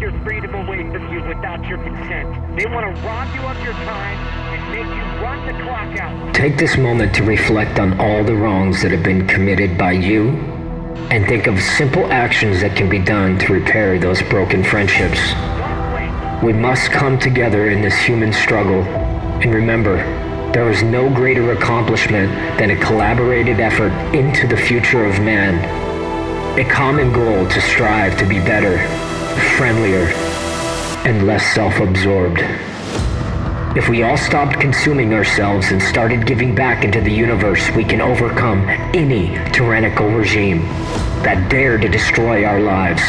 your freedom away from you without your consent. They want to rob you of your time and make you run the clock out. Take this moment to reflect on all the wrongs that have been committed by you and think of simple actions that can be done to repair those broken friendships. We must come together in this human struggle. And remember, there is no greater accomplishment than a collaborated effort into the future of man. A common goal to strive to be better, friendlier, and less self-absorbed. If we all stopped consuming ourselves and started giving back into the universe, we can overcome any tyrannical regime that dare to destroy our lives.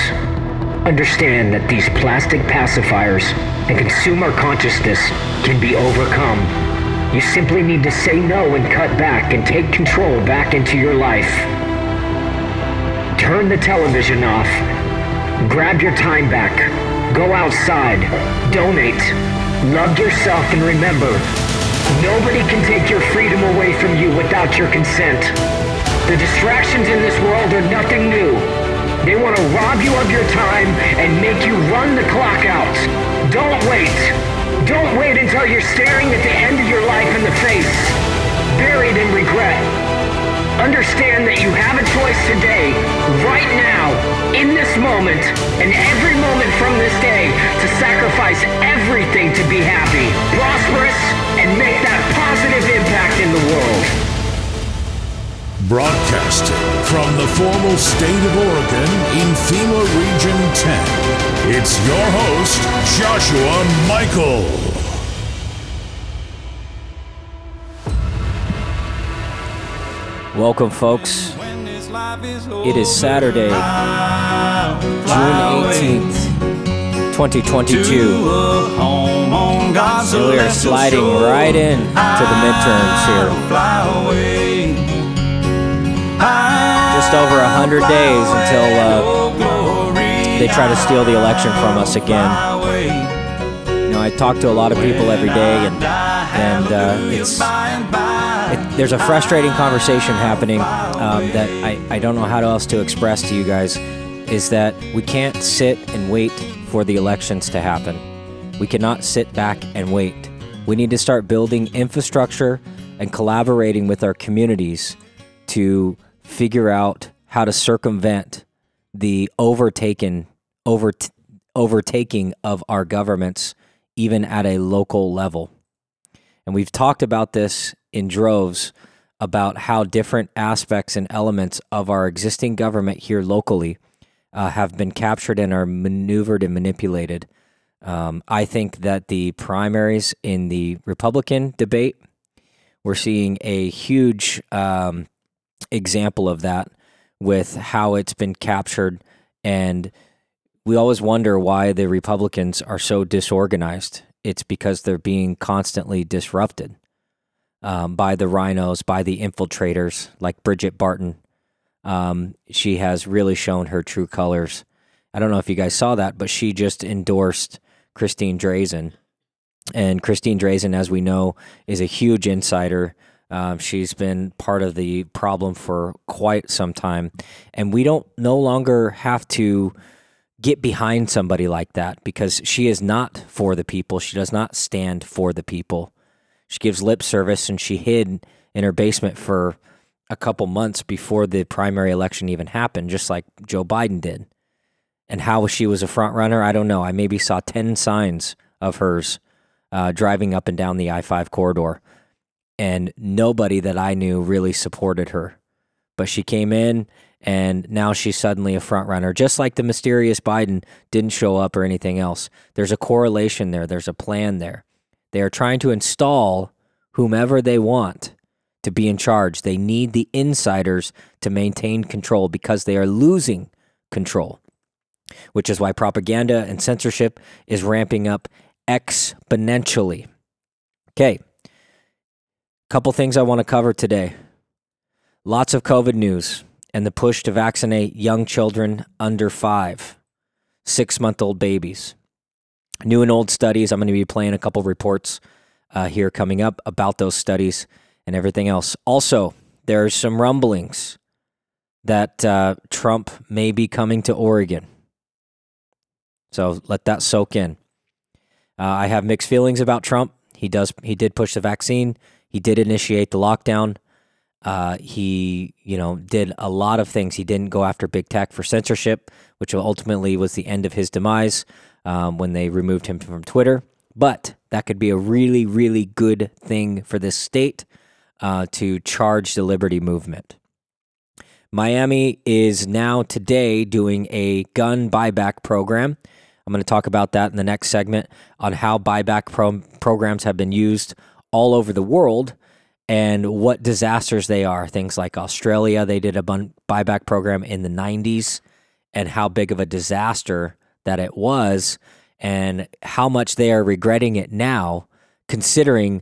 Understand that these plastic pacifiers and consumer consciousness can be overcome. You simply need to say no and cut back and take control back into your life. Turn the television off. Grab your time back. Go outside. Donate. Love yourself and remember, nobody can take your freedom away from you without your consent. The distractions in this world are nothing new. They want to rob you of your time and make you run the clock out. Don't wait. Don't wait until you're staring at the end of your life in the face, buried in regret. Understand that you have a choice today, right now, in this moment, and every moment from this day to sacrifice everything to be happy, prosperous, and make that positive impact in the world. Broadcasting from the formal state of Oregon in FEMA Region 10, it's your host, Joshua Michael. Welcome, folks. It is Saturday, June 18th, 2022. And we are sliding right in to the midterms here. Just over 100 days until uh, they try to steal the election from us again. You know, I talk to a lot of people every day, and, and uh, it's it, there's a frustrating conversation happening um, that I, I don't know how else to express to you guys is that we can't sit and wait for the elections to happen. We cannot sit back and wait. We need to start building infrastructure and collaborating with our communities to figure out how to circumvent the overtaken over, overtaking of our governments even at a local level. And we've talked about this in droves about how different aspects and elements of our existing government here locally uh, have been captured and are maneuvered and manipulated. Um, I think that the primaries in the Republican debate, we're seeing a huge um, example of that with how it's been captured. And we always wonder why the Republicans are so disorganized. It's because they're being constantly disrupted um, by the RINOs, by the infiltrators like Bridget Barton. Um, she has really shown her true colors. I don't know if you guys saw that, but she just endorsed Christine Drazan. And Christine Drazan, as we know, is a huge insider. Uh, she's been part of the problem for quite some time. And we don't no longer have to get behind somebody like that because she is not for the people. She does not stand for the people. She gives lip service and she hid in her basement for a couple months before the primary election even happened, just like Joe Biden did. And how she was a front runner, I don't know. I maybe saw 10 signs of hers uh, driving up and down the I 5 corridor. And nobody that I knew really supported her. But she came in and now she's suddenly a front runner, just like the mysterious Biden didn't show up or anything else. There's a correlation there, there's a plan there. They are trying to install whomever they want to be in charge. They need the insiders to maintain control because they are losing control, which is why propaganda and censorship is ramping up exponentially. Okay, a couple things I want to cover today. Lots of COVID news and the push to vaccinate young children under five, six month old babies. New and old studies. I'm going to be playing a couple reports uh, here coming up about those studies and everything else. Also, there's some rumblings that uh, Trump may be coming to Oregon. So let that soak in. Uh, I have mixed feelings about Trump. He does. He did push the vaccine. He did initiate the lockdown. Uh, he, you know, did a lot of things. He didn't go after big tech for censorship, which ultimately was the end of his demise um, when they removed him from Twitter. But that could be a really, really good thing for this state uh, to charge the liberty movement. Miami is now today doing a gun buyback program. I'm going to talk about that in the next segment on how buyback pro- programs have been used all over the world and what disasters they are. Things like Australia, they did a bun- buyback program in the 90s and how big of a disaster that it was and how much they are regretting it now, considering.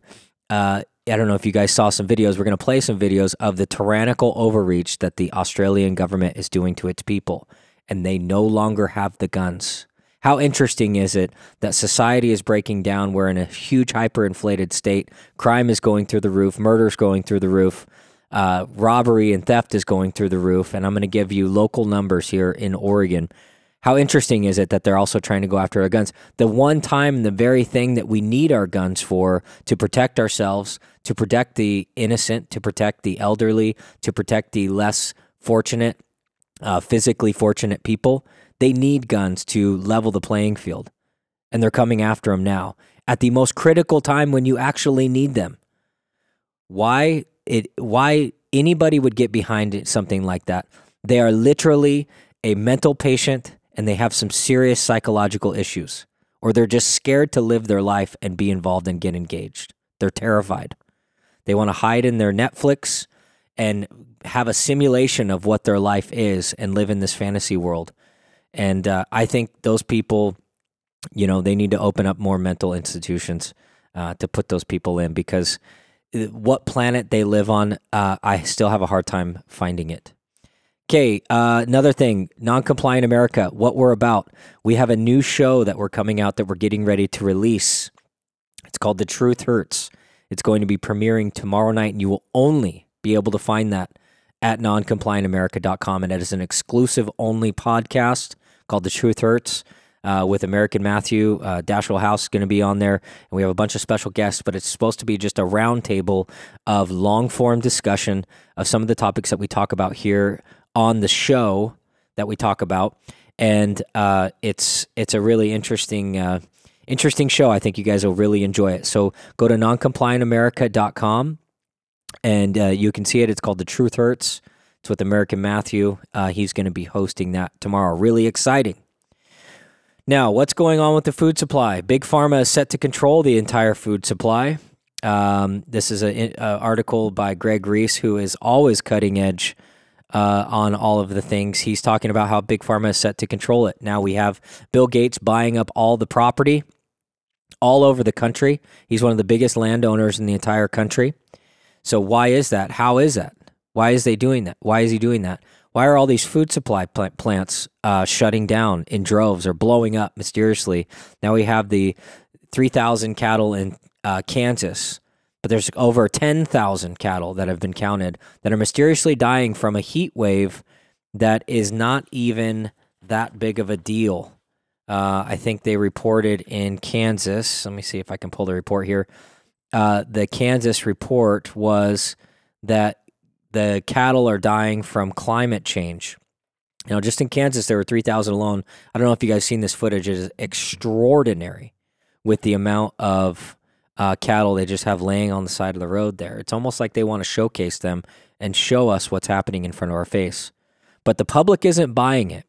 Uh, I don't know if you guys saw some videos. We're going to play some videos of the tyrannical overreach that the Australian government is doing to its people, and they no longer have the guns. How interesting is it that society is breaking down? We're in a huge hyperinflated state. Crime is going through the roof, murder's going through the roof, uh, robbery and theft is going through the roof. And I'm going to give you local numbers here in Oregon. How interesting is it that they're also trying to go after our guns? The one time, the very thing that we need our guns for to protect ourselves, to protect the innocent, to protect the elderly, to protect the less fortunate, uh, physically fortunate people they need guns to level the playing field, and they're coming after them now at the most critical time when you actually need them. Why it? Why anybody would get behind something like that? They are literally a mental patient, and they have some serious psychological issues, or they're just scared to live their life and be involved and get engaged. They're terrified. They want to hide in their Netflix and have a simulation of what their life is and live in this fantasy world and uh, I think those people, you know, they need to open up more mental institutions uh, to put those people in because uh, what planet they live on, uh, I still have a hard time finding it. Okay, uh, another thing, non-compliant America, what we're about. We have a new show that we're coming out that we're getting ready to release. It's called The Truth Hurts. It's going to be premiering tomorrow night, and you will only be able to find that at noncompliantamerica.com. And it is an exclusive only podcast called The Truth Hurts. Uh, with American Matthew. Uh, Dashwell House is going to be on there, and we have a bunch of special guests. But it's supposed to be just a roundtable of long form discussion of some of the topics that we talk about here on the show that we talk about, and uh, it's it's a really interesting. Uh, interesting show. I think you guys will really enjoy it. So go to noncompliantamerica.com and uh, you can see it. It's called The Truth Hurts. It's with American Matthew. Uh, he's going to be hosting that tomorrow. Really exciting. Now, what's going on with the food supply? Big Pharma is set to control the entire food supply. Um, this is an article by Greg Reese, who is always cutting edge uh, on all of the things. He's talking about how Big Pharma is set to control it. Now we have Bill Gates buying up all the property all over the country. He's one of the biggest landowners in the entire country. So why is that? How is that? Why is they doing that? Why is he doing that? Why are all these food supply plants uh, shutting down in droves or blowing up mysteriously? Now we have the 3,000 cattle in uh, Kansas, but there's over 10,000 cattle that have been counted that are mysteriously dying from a heat wave that is not even that big of a deal. Uh, I think they reported in Kansas. Let me see if I can pull the report here. Uh, the Kansas report was that the cattle are dying from climate change. You know, just in Kansas, there were 3,000 alone. I don't know if you guys seen this footage. It is extraordinary with the amount of uh, cattle they just have laying on the side of the road there. It's almost like they want to showcase them and show us what's happening in front of our face. But the public isn't buying it.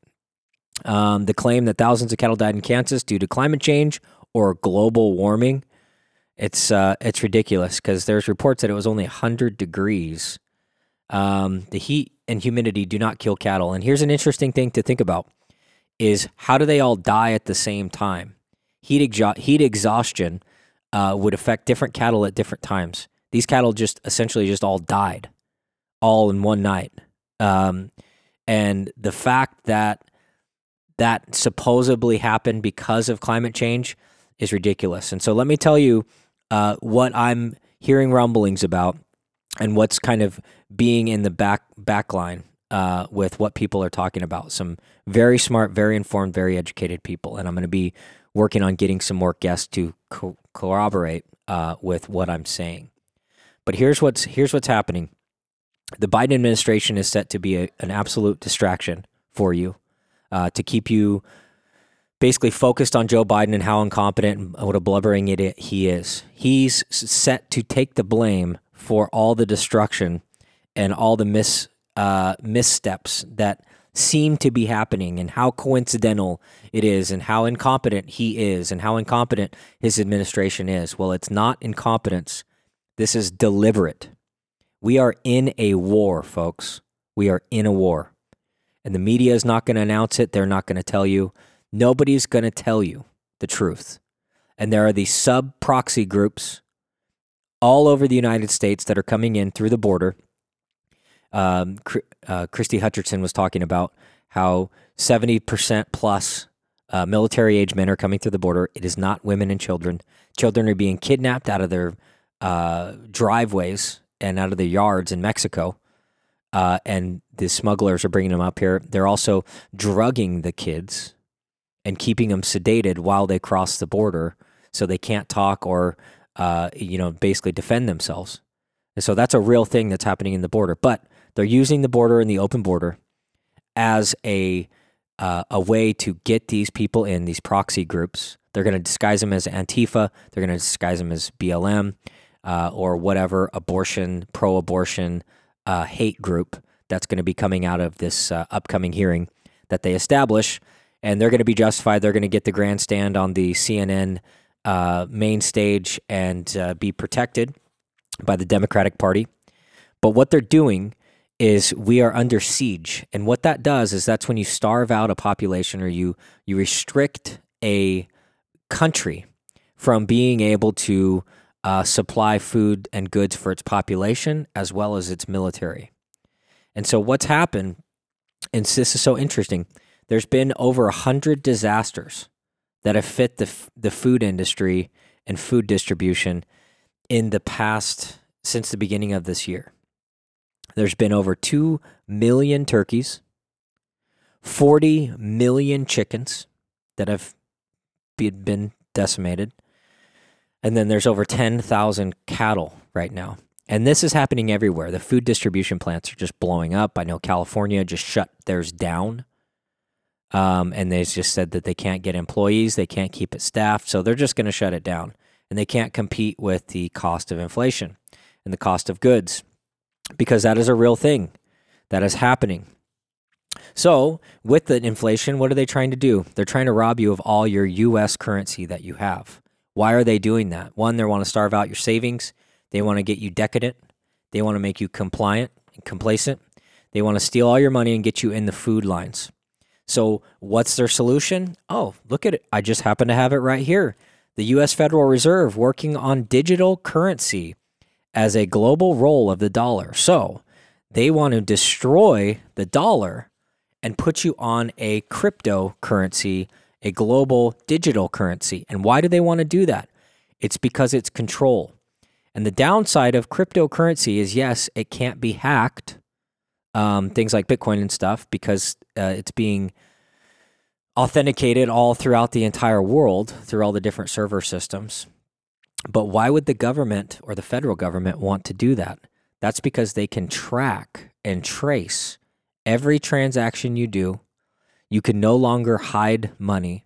Um, the claim that thousands of cattle died in Kansas due to climate change or global warming, it's uh, it's ridiculous because there's reports that it was only 100 degrees um, the heat and humidity do not kill cattle. And here's an interesting thing to think about: is how do they all die at the same time? Heat, exha- heat exhaustion uh, would affect different cattle at different times. These cattle just essentially just all died, all in one night. Um, and the fact that that supposedly happened because of climate change is ridiculous. And so let me tell you uh, what I'm hearing rumblings about and what's kind of being in the back back line uh, with what people are talking about. Some very smart, very informed, very educated people, and I'm going to be working on getting some more guests to co- corroborate uh, with what I'm saying. But here's what's here's what's happening. The Biden administration is set to be a, an absolute distraction for you, uh, to keep you basically focused on Joe Biden and how incompetent and what a blubbering idiot he is. He's set to take the blame for all the destruction and all the mis uh, missteps that seem to be happening and how coincidental it is and how incompetent he is and how incompetent his administration is. Well, it's not incompetence. This is deliberate. We are in a war, folks. We are in a war. And the media is not going to announce it. They're not going to tell you. Nobody's going to tell you the truth. And there are these sub proxy groups all over the United States that are coming in through the border um, uh, Christy Hutcherson was talking about how 70% plus uh, military age men are coming through the border. It is not women and children. Children are being kidnapped out of their uh, driveways and out of their yards in Mexico. Uh, and the smugglers are bringing them up here. They're also drugging the kids and keeping them sedated while they cross the border so they can't talk or, uh, you know, basically defend themselves. And so that's a real thing that's happening in the border. But they're using the border and the open border as a uh, a way to get these people in these proxy groups. They're going to disguise them as Antifa. They're going to disguise them as BLM uh, or whatever abortion, pro-abortion uh, hate group that's going to be coming out of this uh, upcoming hearing that they establish, and they're going to be justified. They're going to get the grandstand on the CNN uh, main stage and uh, be protected by the Democratic Party. But what they're doing is we are under siege. And what that does is that's when you starve out a population or you you restrict a country from being able to uh, supply food and goods for its population as well as its military. And so what's happened, and this is so interesting, there's been over a hundred disasters that have fit the the food industry and food distribution in the past since the beginning of this year. There's been over 2 million turkeys, 40 million chickens that have been decimated. And then there's over 10,000 cattle right now. And this is happening everywhere. The food distribution plants are just blowing up. I know California just shut theirs down. Um, and they just said that they can't get employees, they can't keep it staffed. So they're just going to shut it down. And they can't compete with the cost of inflation and the cost of goods because that is a real thing that is happening. So, with the inflation, what are they trying to do? They're trying to rob you of all your US currency that you have. Why are they doing that? One, they want to starve out your savings. They want to get you decadent. They want to make you compliant and complacent. They want to steal all your money and get you in the food lines. So, what's their solution? Oh, look at it. I just happen to have it right here. The US Federal Reserve working on digital currency as a global role of the dollar. So they want to destroy the dollar and put you on a cryptocurrency, a global digital currency. And why do they want to do that? It's because it's control. And the downside of cryptocurrency is yes, it can't be hacked, um, things like Bitcoin and stuff, because uh, it's being authenticated all throughout the entire world through all the different server systems. But why would the government or the federal government want to do that? That's because they can track and trace every transaction you do. You can no longer hide money.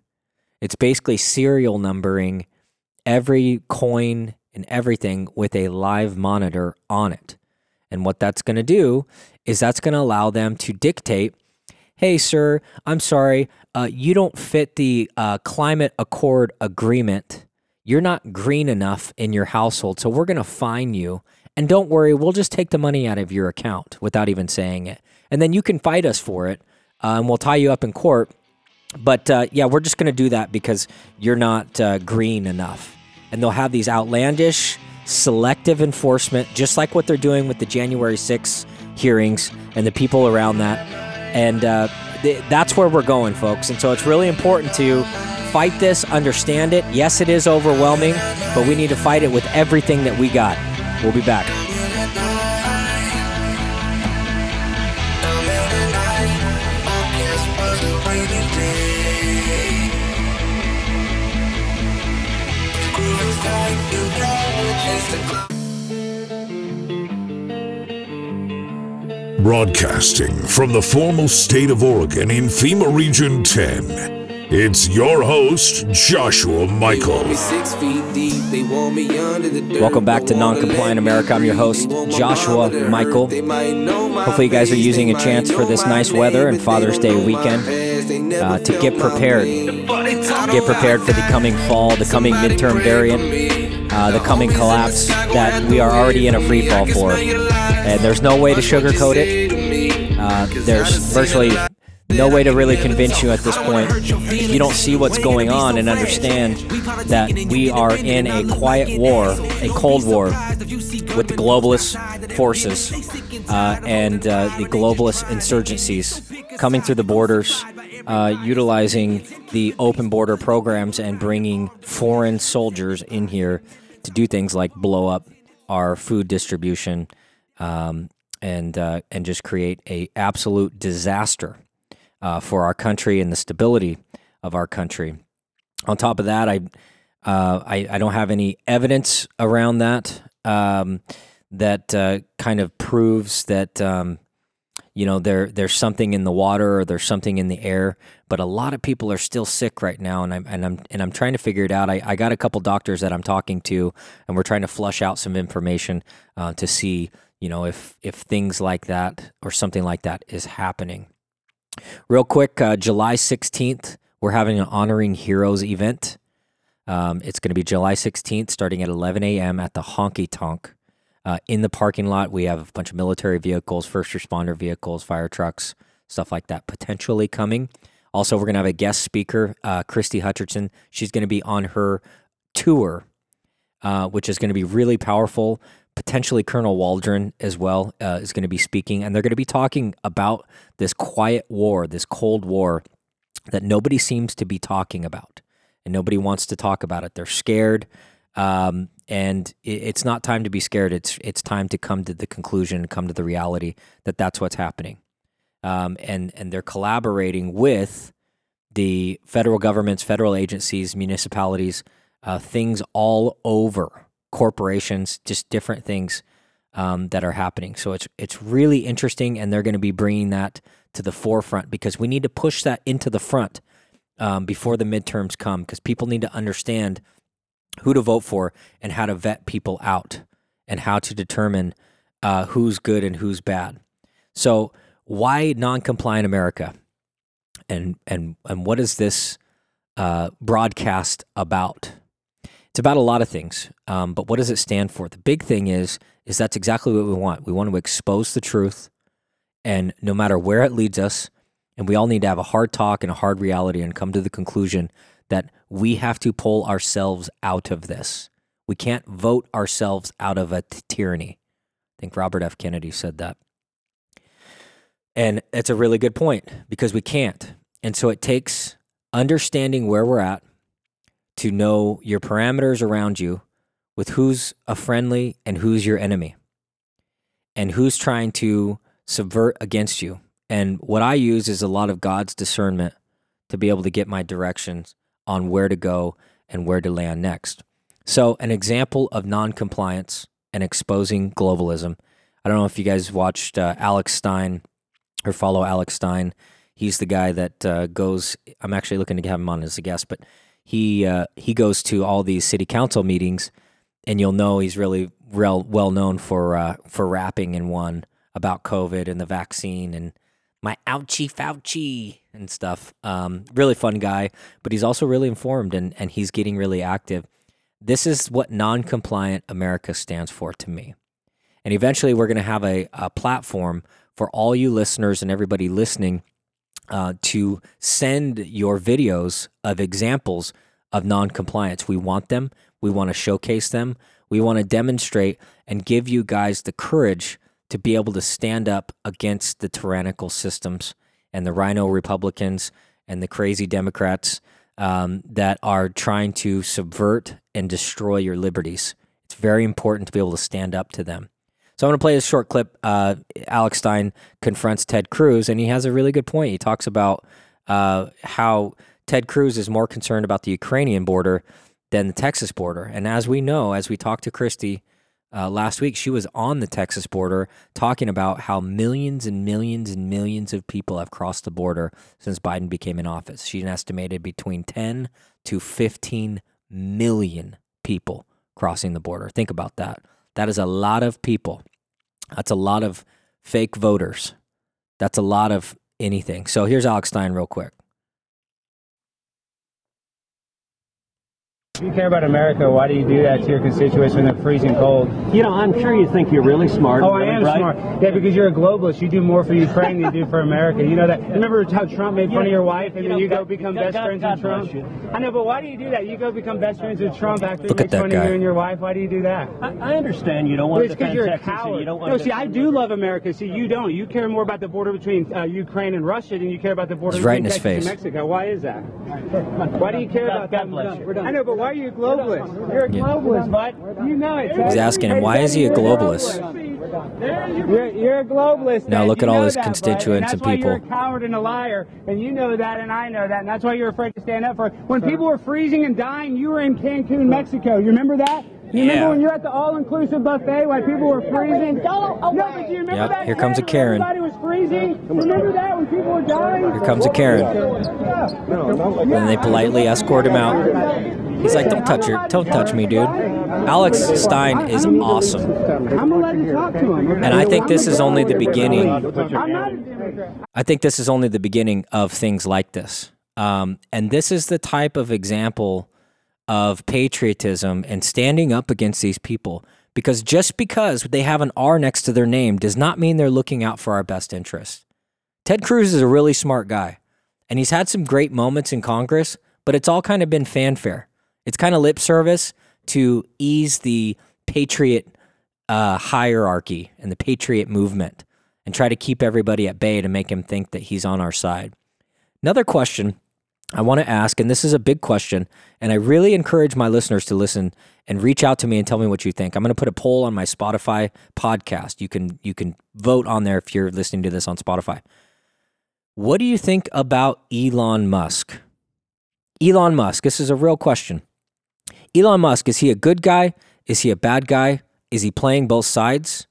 It's basically serial numbering every coin and everything with a live monitor on it. And what that's going to do is that's going to allow them to dictate hey, sir, I'm sorry, uh, you don't fit the uh, climate accord agreement you're not green enough in your household, so we're going to fine you. And don't worry, we'll just take the money out of your account without even saying it. And then you can fight us for it, uh, and we'll tie you up in court. But uh, yeah, we're just going to do that because you're not uh, green enough. And they'll have these outlandish, selective enforcement, just like what they're doing with the January 6 hearings and the people around that. And uh, th- that's where we're going, folks. And so it's really important to fight this, understand it. Yes, it is overwhelming, but we need to fight it with everything that we got. We'll be back. Broadcasting from the formal state of Oregon in FEMA Region 10, it's your host, Joshua Michael. Welcome back to Non-Compliant America. I'm your host, Joshua Michael. Hopefully, you guys are using a chance for this nice weather and Father's Day weekend uh, to get prepared. Get prepared for the coming fall, the coming midterm variant, uh, the coming collapse that we are already in a free fall for. And there's no way to sugarcoat it. Uh, there's virtually no way to really convince you at this point. You don't see what's going on and understand that we are in a quiet war, a cold war with the globalist forces uh, and uh, the globalist insurgencies coming through the borders, uh, utilizing the open border programs and bringing foreign soldiers in here to do things like blow up our food distribution um, and uh, and just create a absolute disaster uh, for our country and the stability of our country. On top of that, I uh, I, I, don't have any evidence around that um, that uh, kind of proves that um, you know there there's something in the water or there's something in the air. But a lot of people are still sick right now, and I'm and I'm and I'm trying to figure it out. I, I got a couple doctors that I'm talking to, and we're trying to flush out some information uh, to see you know if if things like that or something like that is happening. Real quick, uh, July 16th, we're having an Honoring Heroes event. Um, it's going to be July 16th, starting at 11 a.m. at the Honky Tonk. Uh, in the parking lot, we have a bunch of military vehicles, first responder vehicles, fire trucks, stuff like that potentially coming. Also, we're going to have a guest speaker, uh, Christy Hutcherson. She's going to be on her tour, uh, which is going to be really powerful potentially Colonel Waldron as well uh, is going to be speaking, and they're going to be talking about this quiet war, this Cold War that nobody seems to be talking about, and nobody wants to talk about it. They're scared, um, and it, it's not time to be scared. It's it's time to come to the conclusion, come to the reality that that's what's happening, um, and and they're collaborating with the federal governments, federal agencies, municipalities, uh, things all over corporations, just different things um, that are happening. So it's it's really interesting, and they're going to be bringing that to the forefront because we need to push that into the front um, before the midterms come because people need to understand who to vote for and how to vet people out and how to determine uh, who's good and who's bad. So why non-compliant America? And and and what is this uh, broadcast about? It's about a lot of things, um, but what does it stand for? The big thing is is that's exactly what we want. We want to expose the truth, and no matter where it leads us, and we all need to have a hard talk and a hard reality, and come to the conclusion that we have to pull ourselves out of this. We can't vote ourselves out of a t- tyranny. I think Robert F. Kennedy said that. And it's a really good point because we can't. And so it takes understanding where we're at, to know your parameters around you with who's a friendly and who's your enemy and who's trying to subvert against you. And what I use is a lot of God's discernment to be able to get my directions on where to go and where to land next. So, an example of non-compliance and exposing globalism. I don't know if you guys watched uh, Alex Stein or follow Alex Stein. He's the guy that uh, goes. I'm actually looking to have him on as a guest, but he uh, he goes to all these city council meetings, and you'll know he's really real well known for uh, for rapping in one about COVID and the vaccine and my ouchie Fauci and stuff. Um, really fun guy, but he's also really informed and and he's getting really active. This is what non-compliant America stands for to me. And eventually, we're going to have a, a platform for all you listeners and everybody listening uh, to send your videos of examples of non-compliance. We want them. We want to showcase them. We want to demonstrate and give you guys the courage to be able to stand up against the tyrannical systems and the RINO Republicans and the crazy Democrats um, that are trying to subvert and destroy your liberties. It's very important to be able to stand up to them. So I'm going to play this short clip. Uh, Alex Stein confronts Ted Cruz, and he has a really good point. He talks about uh, how Ted Cruz is more concerned about the Ukrainian border than the Texas border. And as we know, as we talked to Christy uh, last week, she was on the Texas border talking about how millions and millions and millions of people have crossed the border since Biden became in office. She estimated between 10 to 15 million people crossing the border. Think about that. That is a lot of people. That's a lot of fake voters. That's a lot of anything. So here's Alex Stein, real quick. If you care about America, why do you do that to your constituents when they're freezing cold? You know, I'm sure you think you're really smart. Oh, I am bright. smart. Yeah, because you're a globalist. You do more for Ukraine than you do for America. You know that. Remember how Trump made fun of your wife, and You then know, you go become God- best God- friends God with Trump? you. I know, but why do you do that? You go become best friends with Trump after Look he at makes fun guy. of you and your wife. Why do you do that? I, I understand you don't want It's to because defend you're a Texas coward. you don't want No, to see, I do liberty. love America. See, you don't. You care more about the border between uh, Ukraine and Russia than you care about the border He's between his Texas face. and Mexico. Why is that? Why do you care God- about God that? bless you. We're done. I know, but why are you a globalist? You're a Yeah. globalist, bud. You know it. He's asking him, why is he a globalist? You're, you're a globalist. Now look at all his that, constituents and and that's people. Why you're a coward and a liar, and you know that, and I know that, and that's why you're afraid to stand up for it. When people were freezing and dying, you were in Cancun, Mexico. You remember that? You Yeah. remember when you were at the all-inclusive buffet while people were freezing? No, but do you remember Yep, that? here comes a Karen. Everybody was freezing. Remember that when people were dying? Here comes a Karen. And then they politely escort him out. He's like, "Don't touch your, don't touch me, dude." Alex Stein is awesome, I'm gonna let you talk to him. and I think this is only the beginning. I'm not a Democrat. I think this is only the beginning of things like this. Um, and this is the type of example of patriotism and standing up against these people. Because just because they have an R next to their name does not mean they're looking out for our best interest. Ted Cruz is a really smart guy, and he's had some great moments in Congress, but it's all kind of been fanfare. It's kind of lip service to ease the patriot uh, hierarchy and the patriot movement and try to keep everybody at bay to make him think that he's on our side. Another question I want to ask, and this is a big question, and I really encourage my listeners to listen and reach out to me and tell me what you think. I'm going to put a poll on my Spotify podcast. You can you can vote on there if you're listening to this on Spotify. What do you think about Elon Musk? Elon Musk, this is a real question. Elon Musk, is he a good guy? Is he a bad guy? Is he playing both sides?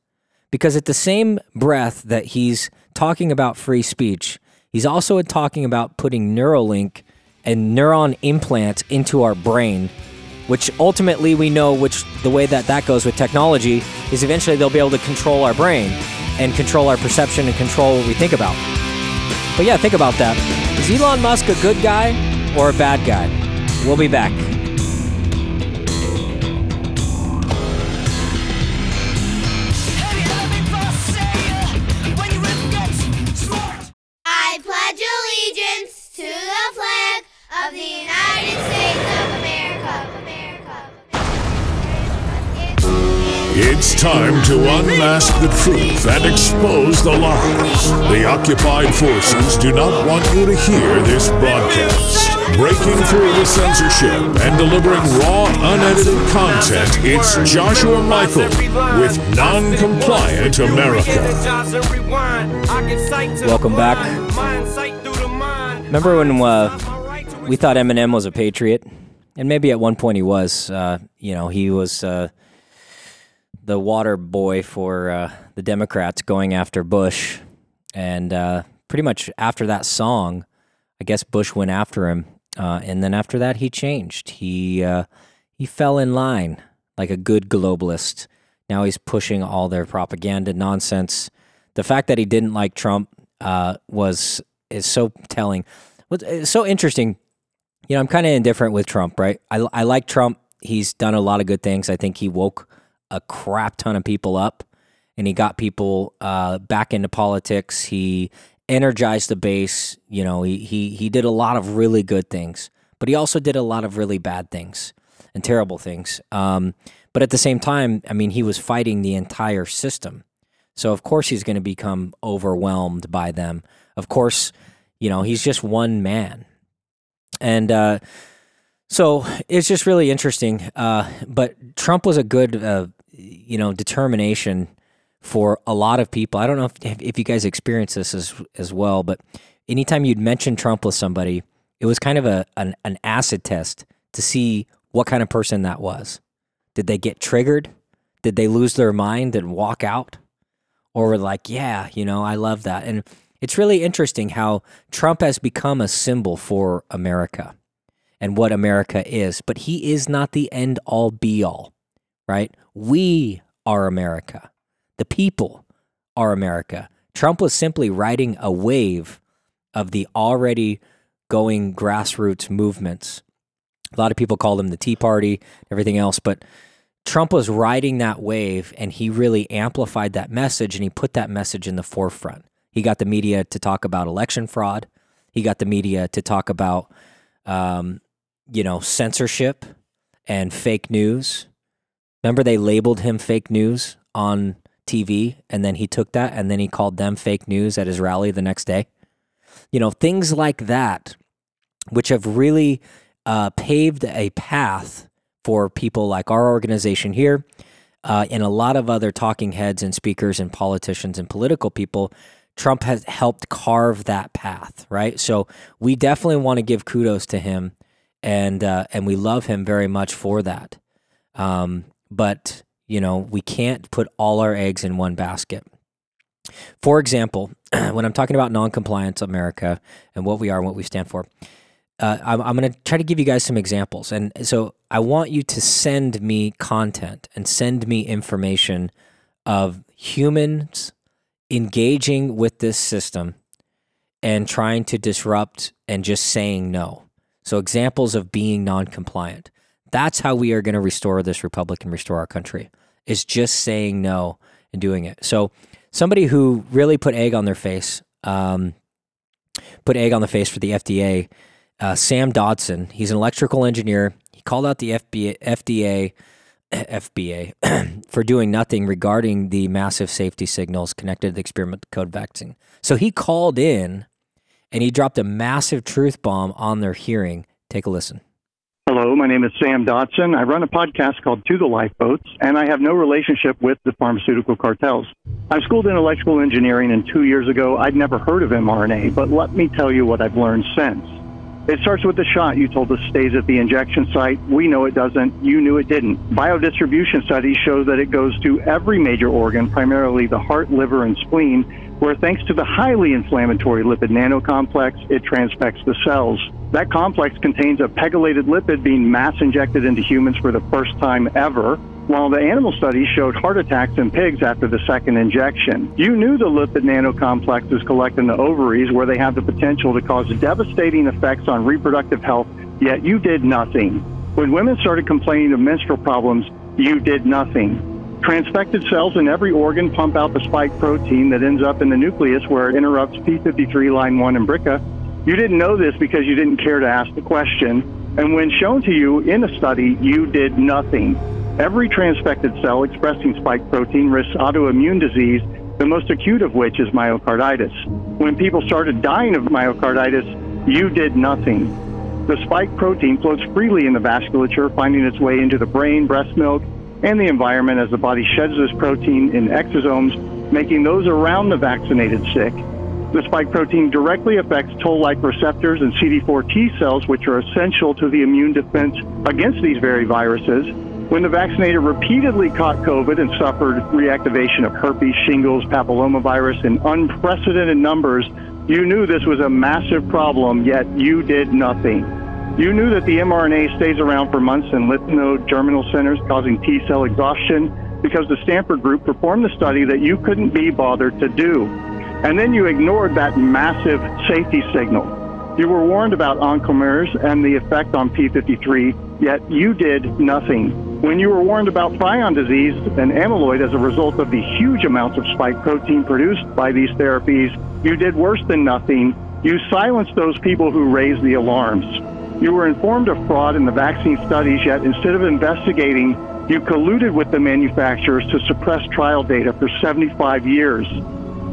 Because at the same breath that he's talking about free speech, he's also talking about putting Neuralink and neuron implant into our brain, which ultimately we know which the way that that goes with technology is eventually they'll be able to control our brain and control our perception and control what we think about. But yeah, think about that. Is Elon Musk a good guy or a bad guy? We'll be back. It's time to unmask the truth and expose the lies. The occupied forces do not want you to hear this broadcast. Breaking through the censorship and delivering raw, unedited content, it's Joshua Michael with Non-Compliant America. Welcome back. Remember when uh, we thought Eminem was a patriot? And maybe at one point he was. Uh, you know, he was uh, the water boy for uh, the Democrats going after Bush. And uh, pretty much after that song, I guess Bush went after him. Uh, and then after that, he changed. He uh, he fell in line like a good globalist. Now he's pushing all their propaganda nonsense. The fact that he didn't like Trump uh, was is so telling. It's so interesting. You know, I'm kind of indifferent with Trump, right? I, I like Trump. He's done a lot of good things. I think he woke a crap ton of people up, and he got people uh, back into politics. He energized the base. You know, he he he did a lot of really good things, but he also did a lot of really bad things and terrible things. Um, but at the same time, I mean, he was fighting the entire system. So of course he's going to become overwhelmed by them. Of course, you know, he's just one man. And uh, so it's just really interesting. Uh, but Trump was a good, uh, you know, determination for a lot of people. I don't know if, if you guys experience this as as well, but anytime you'd mention Trump with somebody, it was kind of a an, an acid test to see what kind of person that was. Did they get triggered? Did they lose their mind and walk out? Or were like, yeah, you know, I love that. And it's really interesting how Trump has become a symbol for America and what America is, but he is not the end all be all, right? We are America. The people are America. Trump was simply riding a wave of the already going grassroots movements. A lot of people call them the Tea Party, everything else, but Trump was riding that wave and he really amplified that message and he put that message in the forefront. He got the media to talk about election fraud. He got the media to talk about, um, you know, censorship and fake news. Remember, they labeled him fake news on TV, and then he took that and then he called them fake news at his rally the next day. You know, things like that, which have really uh, paved a path for people like our organization here uh, and a lot of other talking heads and speakers and politicians and political people Trump has helped carve that path, right? So we definitely want to give kudos to him, and uh, and we love him very much for that. Um, but you know, we can't put all our eggs in one basket. For example, when I'm talking about non-compliance America and what we are and what we stand for, uh, I'm, I'm going to try to give you guys some examples. And so I want you to send me content and send me information of humans engaging with this system and trying to disrupt and just saying no. So, examples of being non compliant. That's how we are going to restore this republic and restore our country, is just saying no and doing it. So, somebody who really put egg on their face, um, put egg on the face for the FDA, uh, Sam Dodson, he's an electrical engineer. He called out the FBA, FDA FBA for doing nothing regarding the massive safety signals connected to the experiment code vaccine. So he called in and he dropped a massive truth bomb on their hearing. Take a listen. Hello, my name is Sam Dodson. I run a podcast called To the Lifeboats, and I have no relationship with the pharmaceutical cartels. I'm schooled in electrical engineering, and two years ago, I'd never heard of mRNA, but let me tell you what I've learned since. It starts with the shot. You told us stays at the injection site. We know it doesn't. You knew it didn't. Biodistribution studies show that it goes to every major organ, primarily the heart, liver, and spleen, where thanks to the highly inflammatory lipid nanocomplex, it transfects the cells. That complex contains a pegylated lipid being mass injected into humans for the first time ever while the animal studies showed heart attacks in pigs after the second injection. You knew the lipid nanocomplexes collect in the ovaries where they have the potential to cause devastating effects on reproductive health, yet you did nothing. When women started complaining of menstrual problems, you did nothing. Transfected cells in every organ pump out the spike protein that ends up in the nucleus where it interrupts P53 line 1 and BRCA. You didn't know this because you didn't care to ask the question. And when shown to you in a study, you did nothing. Every transfected cell expressing spike protein risks autoimmune disease, the most acute of which is myocarditis. When people started dying of myocarditis, you did nothing. The spike protein floats freely in the vasculature, finding its way into the brain, breast milk, and the environment as the body sheds this protein in exosomes, making those around the vaccinated sick. The spike protein directly affects toll-like receptors and CD4 T cells, which are essential to the immune defense against these very viruses. When the vaccinated repeatedly caught COVID and suffered reactivation of herpes, shingles, papillomavirus in unprecedented numbers, you knew this was a massive problem, yet you did nothing. You knew that the mRNA stays around for months in lymph node germinal centers, causing T cell exhaustion, because the Stanford group performed the study that you couldn't be bothered to do. And then you ignored that massive safety signal. You were warned about oncomirs and the effect on P53, yet you did nothing. When you were warned about prion disease and amyloid as a result of the huge amounts of spike protein produced by these therapies, you did worse than nothing. You silenced those people who raised the alarms. You were informed of fraud in the vaccine studies, yet instead of investigating, you colluded with the manufacturers to suppress trial data for 75 years.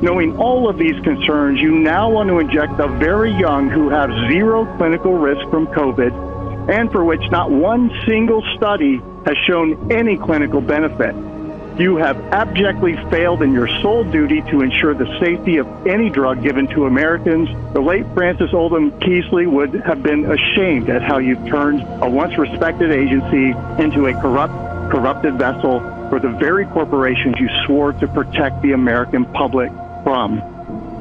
Knowing all of these concerns, you now want to inject the very young who have zero clinical risk from COVID and for which not one single study has shown any clinical benefit. You have abjectly failed in your sole duty to ensure the safety of any drug given to Americans. The late Frances Oldham Kelsey would have been ashamed at how you've turned a once respected agency into a corrupt, corrupted vessel for the very corporations you swore to protect the American public from.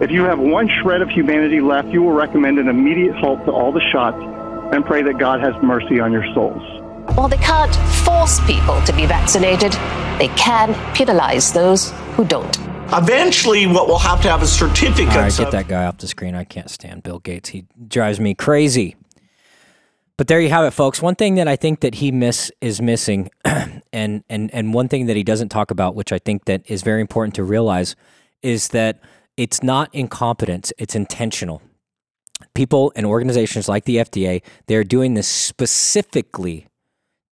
If you have one shred of humanity left, you will recommend an immediate halt to all the shots and pray that God has mercy on your souls. While they can't force people to be vaccinated, they can penalize those who don't. Eventually, what we'll have to have is certificates. All right, get of- that guy off the screen. I can't stand Bill Gates. He drives me crazy. But there you have it, folks. One thing that I think that he miss is missing, and and and one thing that he doesn't talk about, which I think that is very important to realize, is that it's not incompetence; it's intentional. People and organizations like the FDA, they're doing this specifically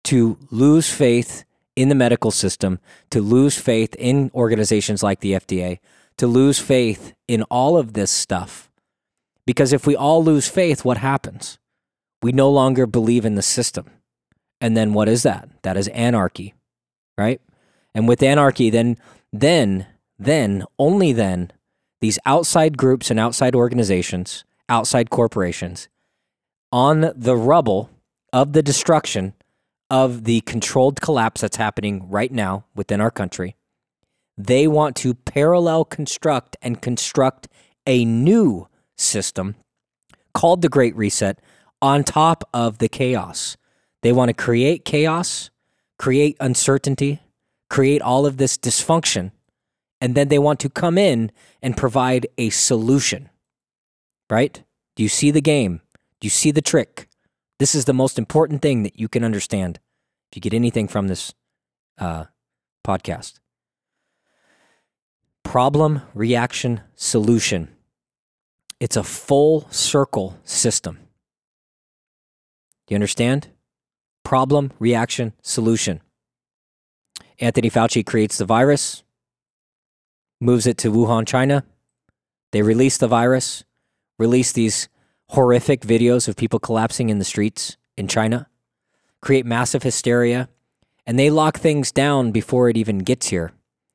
to lose faith in the medical system, to lose faith in organizations like the FDA, to lose faith in all of this stuff. Because if we all lose faith, what happens? We no longer believe in the system. And then what is that? That is anarchy, right? And with anarchy, then, then, then, only then, these outside groups and outside organizations, outside corporations, on the rubble of the destruction of the controlled collapse that's happening right now within our country, they want to parallel construct and construct a new system called the Great Reset on top of the chaos. They want to create chaos, create uncertainty, create all of this dysfunction, and then they want to come in and provide a solution. Right? Do you see the game? Do you see the trick? This is the most important thing that you can understand if you get anything from this uh, podcast. Problem, reaction, solution. It's a full circle system. Do you understand? Problem, reaction, solution. Anthony Fauci creates the virus, moves it to Wuhan, China. They release the virus, release these horrific videos of people collapsing in the streets in China, create massive hysteria, and they lock things down before it even gets here,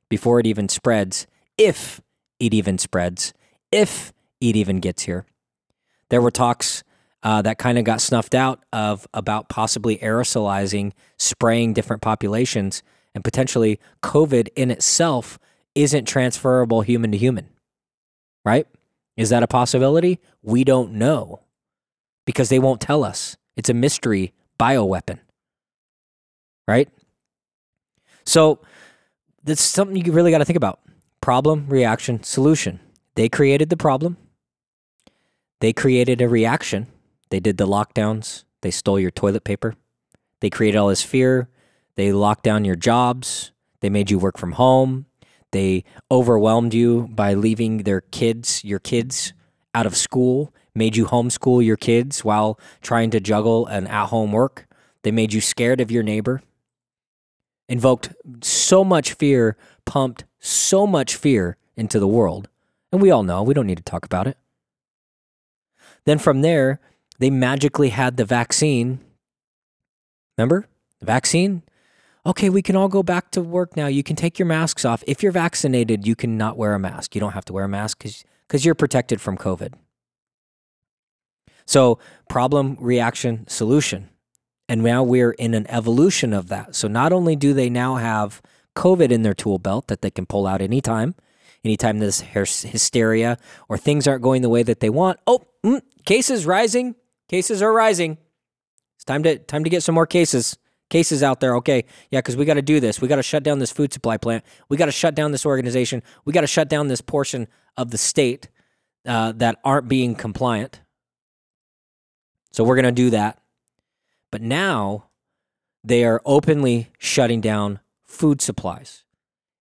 before it even spreads, if it even spreads, if it even gets here. There were talks uh, that kind of got snuffed out of about possibly aerosolizing, spraying different populations, and potentially COVID in itself isn't transferable human to human, right? Is that a possibility? We don't know because they won't tell us. It's a mystery bioweapon, right? So that's something you really got to think about. Problem, reaction, solution. They created the problem. They created a reaction. They did the lockdowns. They stole your toilet paper. They created all this fear. They locked down your jobs. They made you work from home. They overwhelmed you by leaving their kids, your kids, out of school, made you homeschool your kids while trying to juggle an at home work. They made you scared of your neighbor, invoked so much fear, pumped so much fear into the world. And we all know, we don't need to talk about it. Then from there, they magically had the vaccine. Remember? The vaccine? Okay, we can all go back to work now. You can take your masks off. If you're vaccinated, you can not wear a mask. You don't have to wear a mask because you're protected from COVID. So, problem, reaction, solution. And now we're in an evolution of that. So, not only do they now have COVID in their tool belt that they can pull out anytime, anytime this hysteria or things aren't going the way that they want. Oh, mm, cases rising. Cases are rising. It's time to time to get some more cases. Cases out there. Okay, yeah, because we got to do this. We got to shut down this food supply plant. We got to shut down this organization. We got to shut down this portion of the state uh, that aren't being compliant. So we're going to do that. But now they are openly shutting down food supplies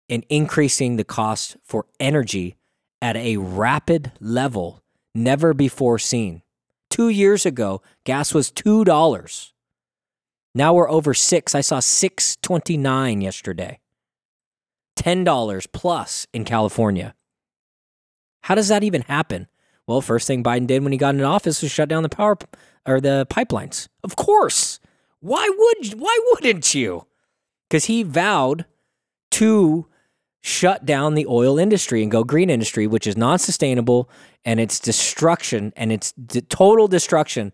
and increasing the cost for energy at a rapid level never before seen. Two years ago, gas was two dollars. Now we're over six. I saw six twenty nine yesterday. Ten dollars plus in California. How does that even happen? Well, first thing Biden did when he got in office was shut down the power or the pipelines. Of course. Why would why wouldn't you? Because he vowed to shut down the oil industry and go green industry, which is non sustainable and it's destruction and it's total destruction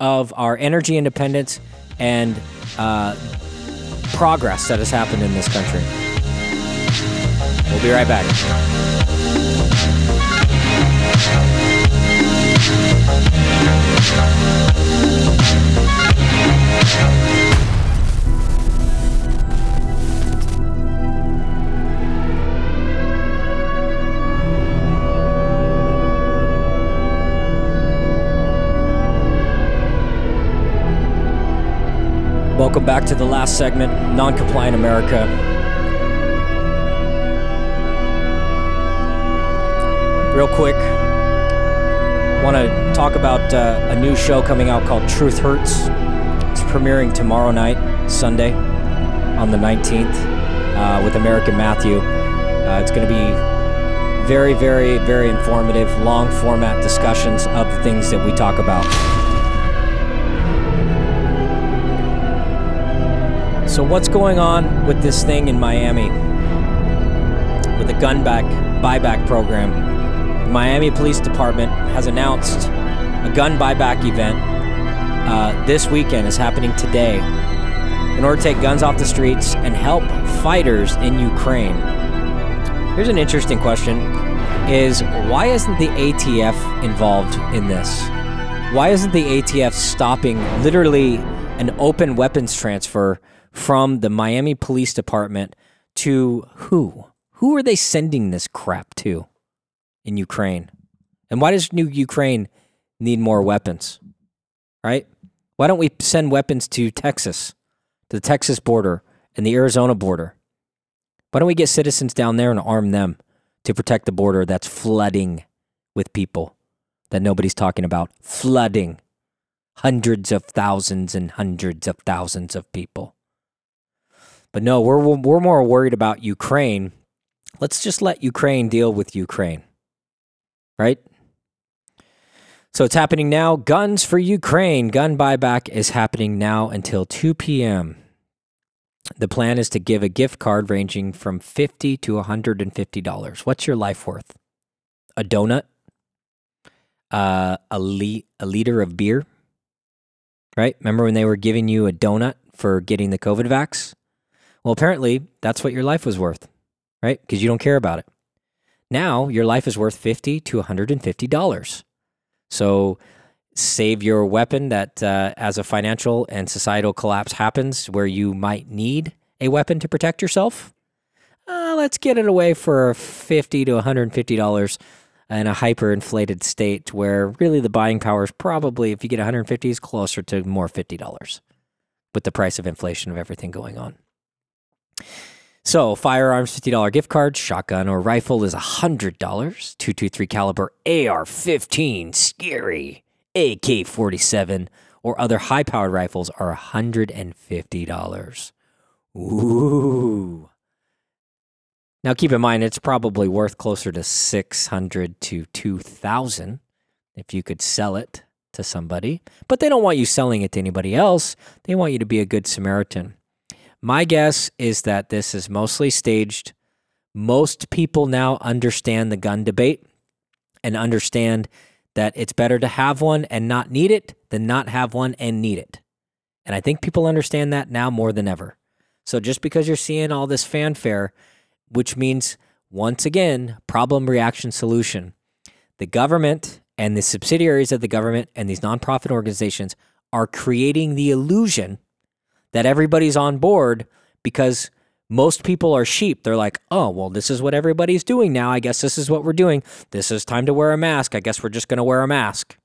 of our energy independence and uh, progress that has happened in this country. We'll be right back. Segment, Non Compliant America. Real quick, want to talk about uh, a new show coming out called Truth Hurts. It's premiering tomorrow night, Sunday, on the 19th, uh, with American Matthew. Uh, it's going to be very, very, very informative, long format discussions of the things that we talk about. So, what's going on with this thing in Miami with the gun back buyback program? The Miami Police Department has announced a gun buyback event uh, this weekend is happening today in order to take guns off the streets and help fighters in Ukraine. Here's an interesting question is why isn't the ATF involved in this? Why isn't the ATF stopping literally an open weapons transfer from the Miami Police Department to who? Who are they sending this crap to in Ukraine? And why does New Ukraine need more weapons? Right? Why don't we send weapons to Texas, to the Texas border and the Arizona border? Why don't we get citizens down there and arm them to protect the border that's flooding with people that nobody's talking about? Flooding hundreds of thousands and hundreds of thousands of people. But no, we're we're more worried about Ukraine. Let's just let Ukraine deal with Ukraine. Right? So it's happening now. Guns for Ukraine. Gun buyback is happening now until 2 p.m. The plan is to give a gift card ranging from 50 to $150. What's your life worth? A donut? Uh, a, le- a liter of beer? Right? Remember when they were giving you a donut for getting the COVID vax? Well, apparently that's what your life was worth, right? Because you don't care about it. Now your life is worth 50 to $150. So save your weapon that uh, as a financial and societal collapse happens where you might need a weapon to protect yourself. Uh, let's get it away for 50 to $150 in a hyperinflated state where really the buying power is probably, if you get 150 is closer to more $50 with the price of inflation of everything going on. So, firearms $50 gift card, shotgun or rifle is $100, 223 caliber AR-15, scary, AK-47 or other high-powered rifles are $150. Ooh. Now keep in mind it's probably worth closer to 600 to 2000 if you could sell it to somebody, but they don't want you selling it to anybody else. They want you to be a good Samaritan. My guess is that this is mostly staged. Most people now understand the gun debate and understand that it's better to have one and not need it than not have one and need it. And I think people understand that now more than ever. So just because you're seeing all this fanfare, which means once again, problem, reaction, solution, the government and the subsidiaries of the government and these nonprofit organizations are creating the illusion that everybody's on board because most people are sheep. They're like, oh, well, this is what everybody's doing now. I guess this is what we're doing. This is time to wear a mask. I guess we're just going to wear a mask.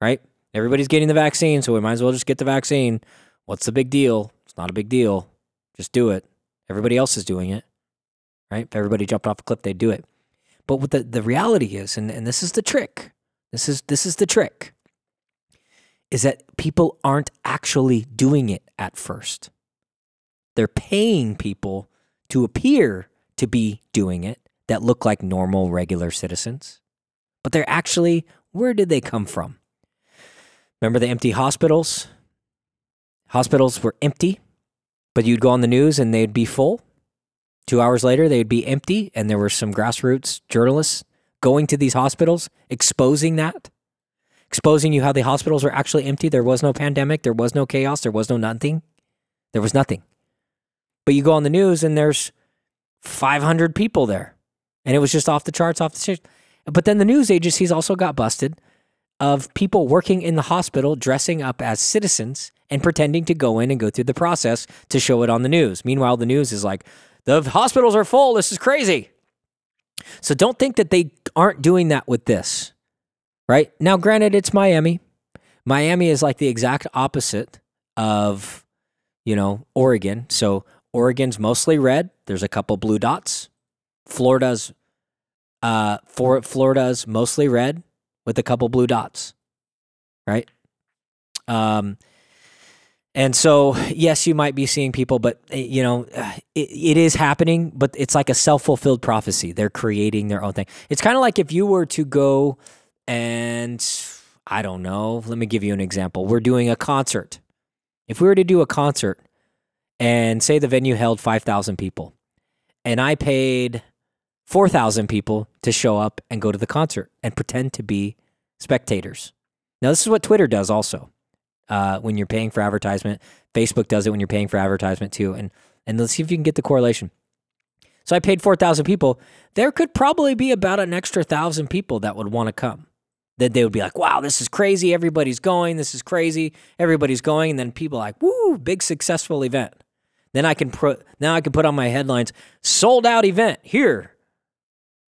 Right? Everybody's getting the vaccine, so we might as well just get the vaccine. What's the big deal? It's not a big deal. Just do it. Everybody else is doing it. Right? If everybody jumped off a cliff, they'd do it. But what the, the reality is, and, and this is the trick. This is this is the trick is that people aren't actually doing it at first. They're paying people to appear to be doing it that look like normal, regular citizens. But they're actually, where did they come from? Remember the empty hospitals? Hospitals were empty, but you'd go on the news and they'd be full. Two hours later, they'd be empty, and there were some grassroots journalists going to these hospitals, exposing that, exposing you how the hospitals are actually empty. There was no pandemic, there was no chaos, there was no nothing. There was nothing. But you go on the news, and there's 500 people there, and it was just off the charts, off the charts. But then the news agencies also got busted of people working in the hospital dressing up as citizens and pretending to go in and go through the process to show it on the news. Meanwhile, the news is like, the hospitals are full. This is crazy. So don't think that they aren't doing that with this, right? Now, granted, it's Miami. Miami is like the exact opposite of, you know, Oregon. So Oregon's mostly red. There's a couple blue dots. Florida's, uh, for Florida's mostly red with a couple blue dots, right? Um, and so, yes, you might be seeing people, but eh, you know, it, it is happening. But it's like a self fulfilled prophecy. They're creating their own thing. It's kind of like if you were to go and I don't know. Let me give you an example. We're doing a concert. If we were to do a concert and say the venue held five thousand people, and I paid four thousand people to show up and go to the concert and pretend to be spectators. Now, this is what Twitter does also uh, when you're paying for advertisement. Facebook does it when you're paying for advertisement too. And and let's see if you can get the correlation. So I paid four thousand people. There could probably be about an extra thousand people that would want to come. That they would be like, "Wow, this is crazy! Everybody's going. This is crazy! Everybody's going!" And then people are like, "Woo, big successful event." Then I can put now I can put on my headlines, "Sold out event here."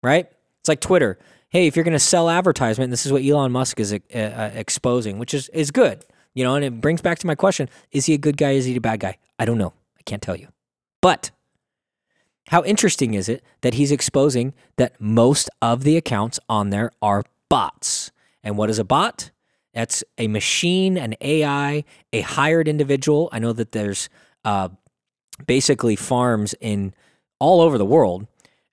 Right? It's like Twitter. Hey, if you're going to sell advertisement, this is what Elon Musk is uh, uh, exposing, which is is good. You know, and it brings back to my question is he a good guy? Is he a bad guy? I don't know. I can't tell you. But how interesting is it that he's exposing that most of the accounts on there are bots? And what is a bot? That's a machine, an AI, a hired individual. I know that there's uh, basically farms in all over the world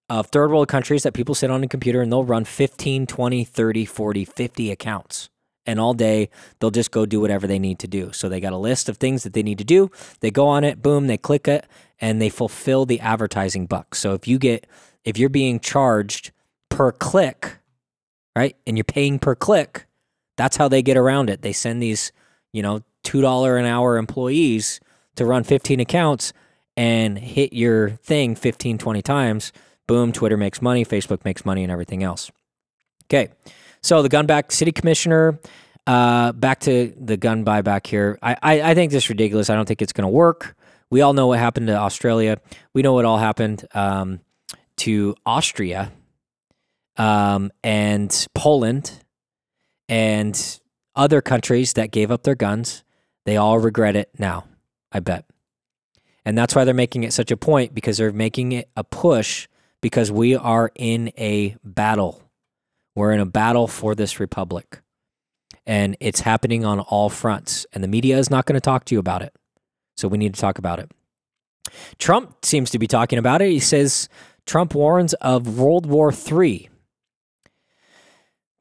of third world countries that people sit on a computer and they'll run 15, 20, 30, 40, 50 accounts and all day they'll just go do whatever they need to do. So they got a list of things that they need to do. They go on it, boom, they click it, and they fulfill the advertising buck. So if you get if you're being charged per click, right, and you're paying per click, that's how they get around it. They send these, you know, two dollar an hour employees to run 15 accounts and hit your thing 15, 20 times. Boom, Twitter makes money, Facebook makes money, and everything else. Okay. So the gun back city commissioner, uh, back to the gun buyback here. I, I, I think this is ridiculous. I don't think it's going to work. We all know what happened to Australia. We know what all happened um, to Austria um, and Poland and other countries that gave up their guns. They all regret it now, I bet. And that's why they're making it such a point because they're making it a push because we are in a battle we're in a battle for this republic. And it's happening on all fronts. And the media is not going to talk to you about it. So we need to talk about it. Trump seems to be talking about it. He says Trump warns of World War III.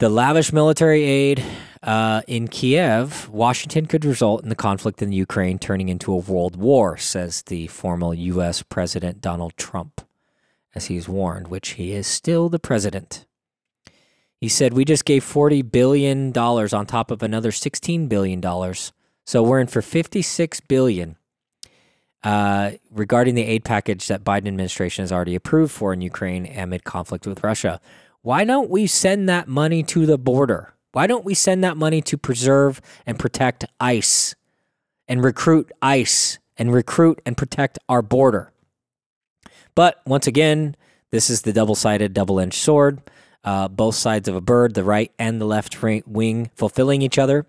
The lavish military aid uh, in Kiev, Washington could result in the conflict in Ukraine turning into a world war, says the former U.S. President Donald Trump, as he's warned, which he is still the president. He said, We just gave $40 billion on top of another $16 billion. So we're in for 56 billion uh, regarding the aid package that Biden administration has already approved for in Ukraine amid conflict with Russia. Why don't we send that money to the border? Why don't we send that money to preserve and protect ICE and recruit ICE and recruit and protect our border? But once again, this is the double sided, double edged sword uh, both sides of a bird, the right and the left wing fulfilling each other.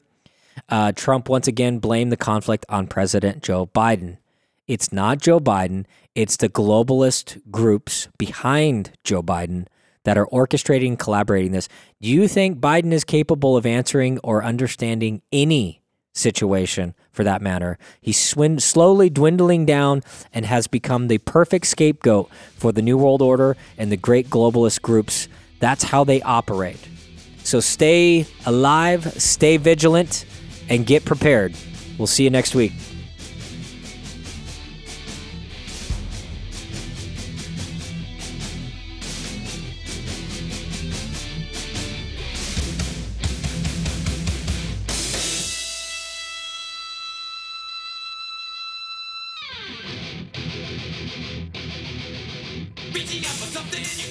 Uh, Trump once again blamed the conflict on President Joe Biden. It's not Joe Biden, it's the globalist groups behind Joe Biden that are orchestrating and collaborating this. Do you think Biden is capable of answering or understanding any situation for that matter? He's swin- slowly dwindling down and has become the perfect scapegoat for the New World Order and the great globalist groups that's how they operate. So stay alive, stay vigilant, and get prepared. We'll see you next week.